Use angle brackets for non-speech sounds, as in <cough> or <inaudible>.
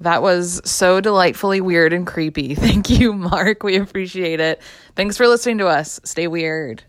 That was so delightfully weird and creepy. <laughs> Thank you, Mark. We appreciate it. Thanks for listening to us. Stay weird.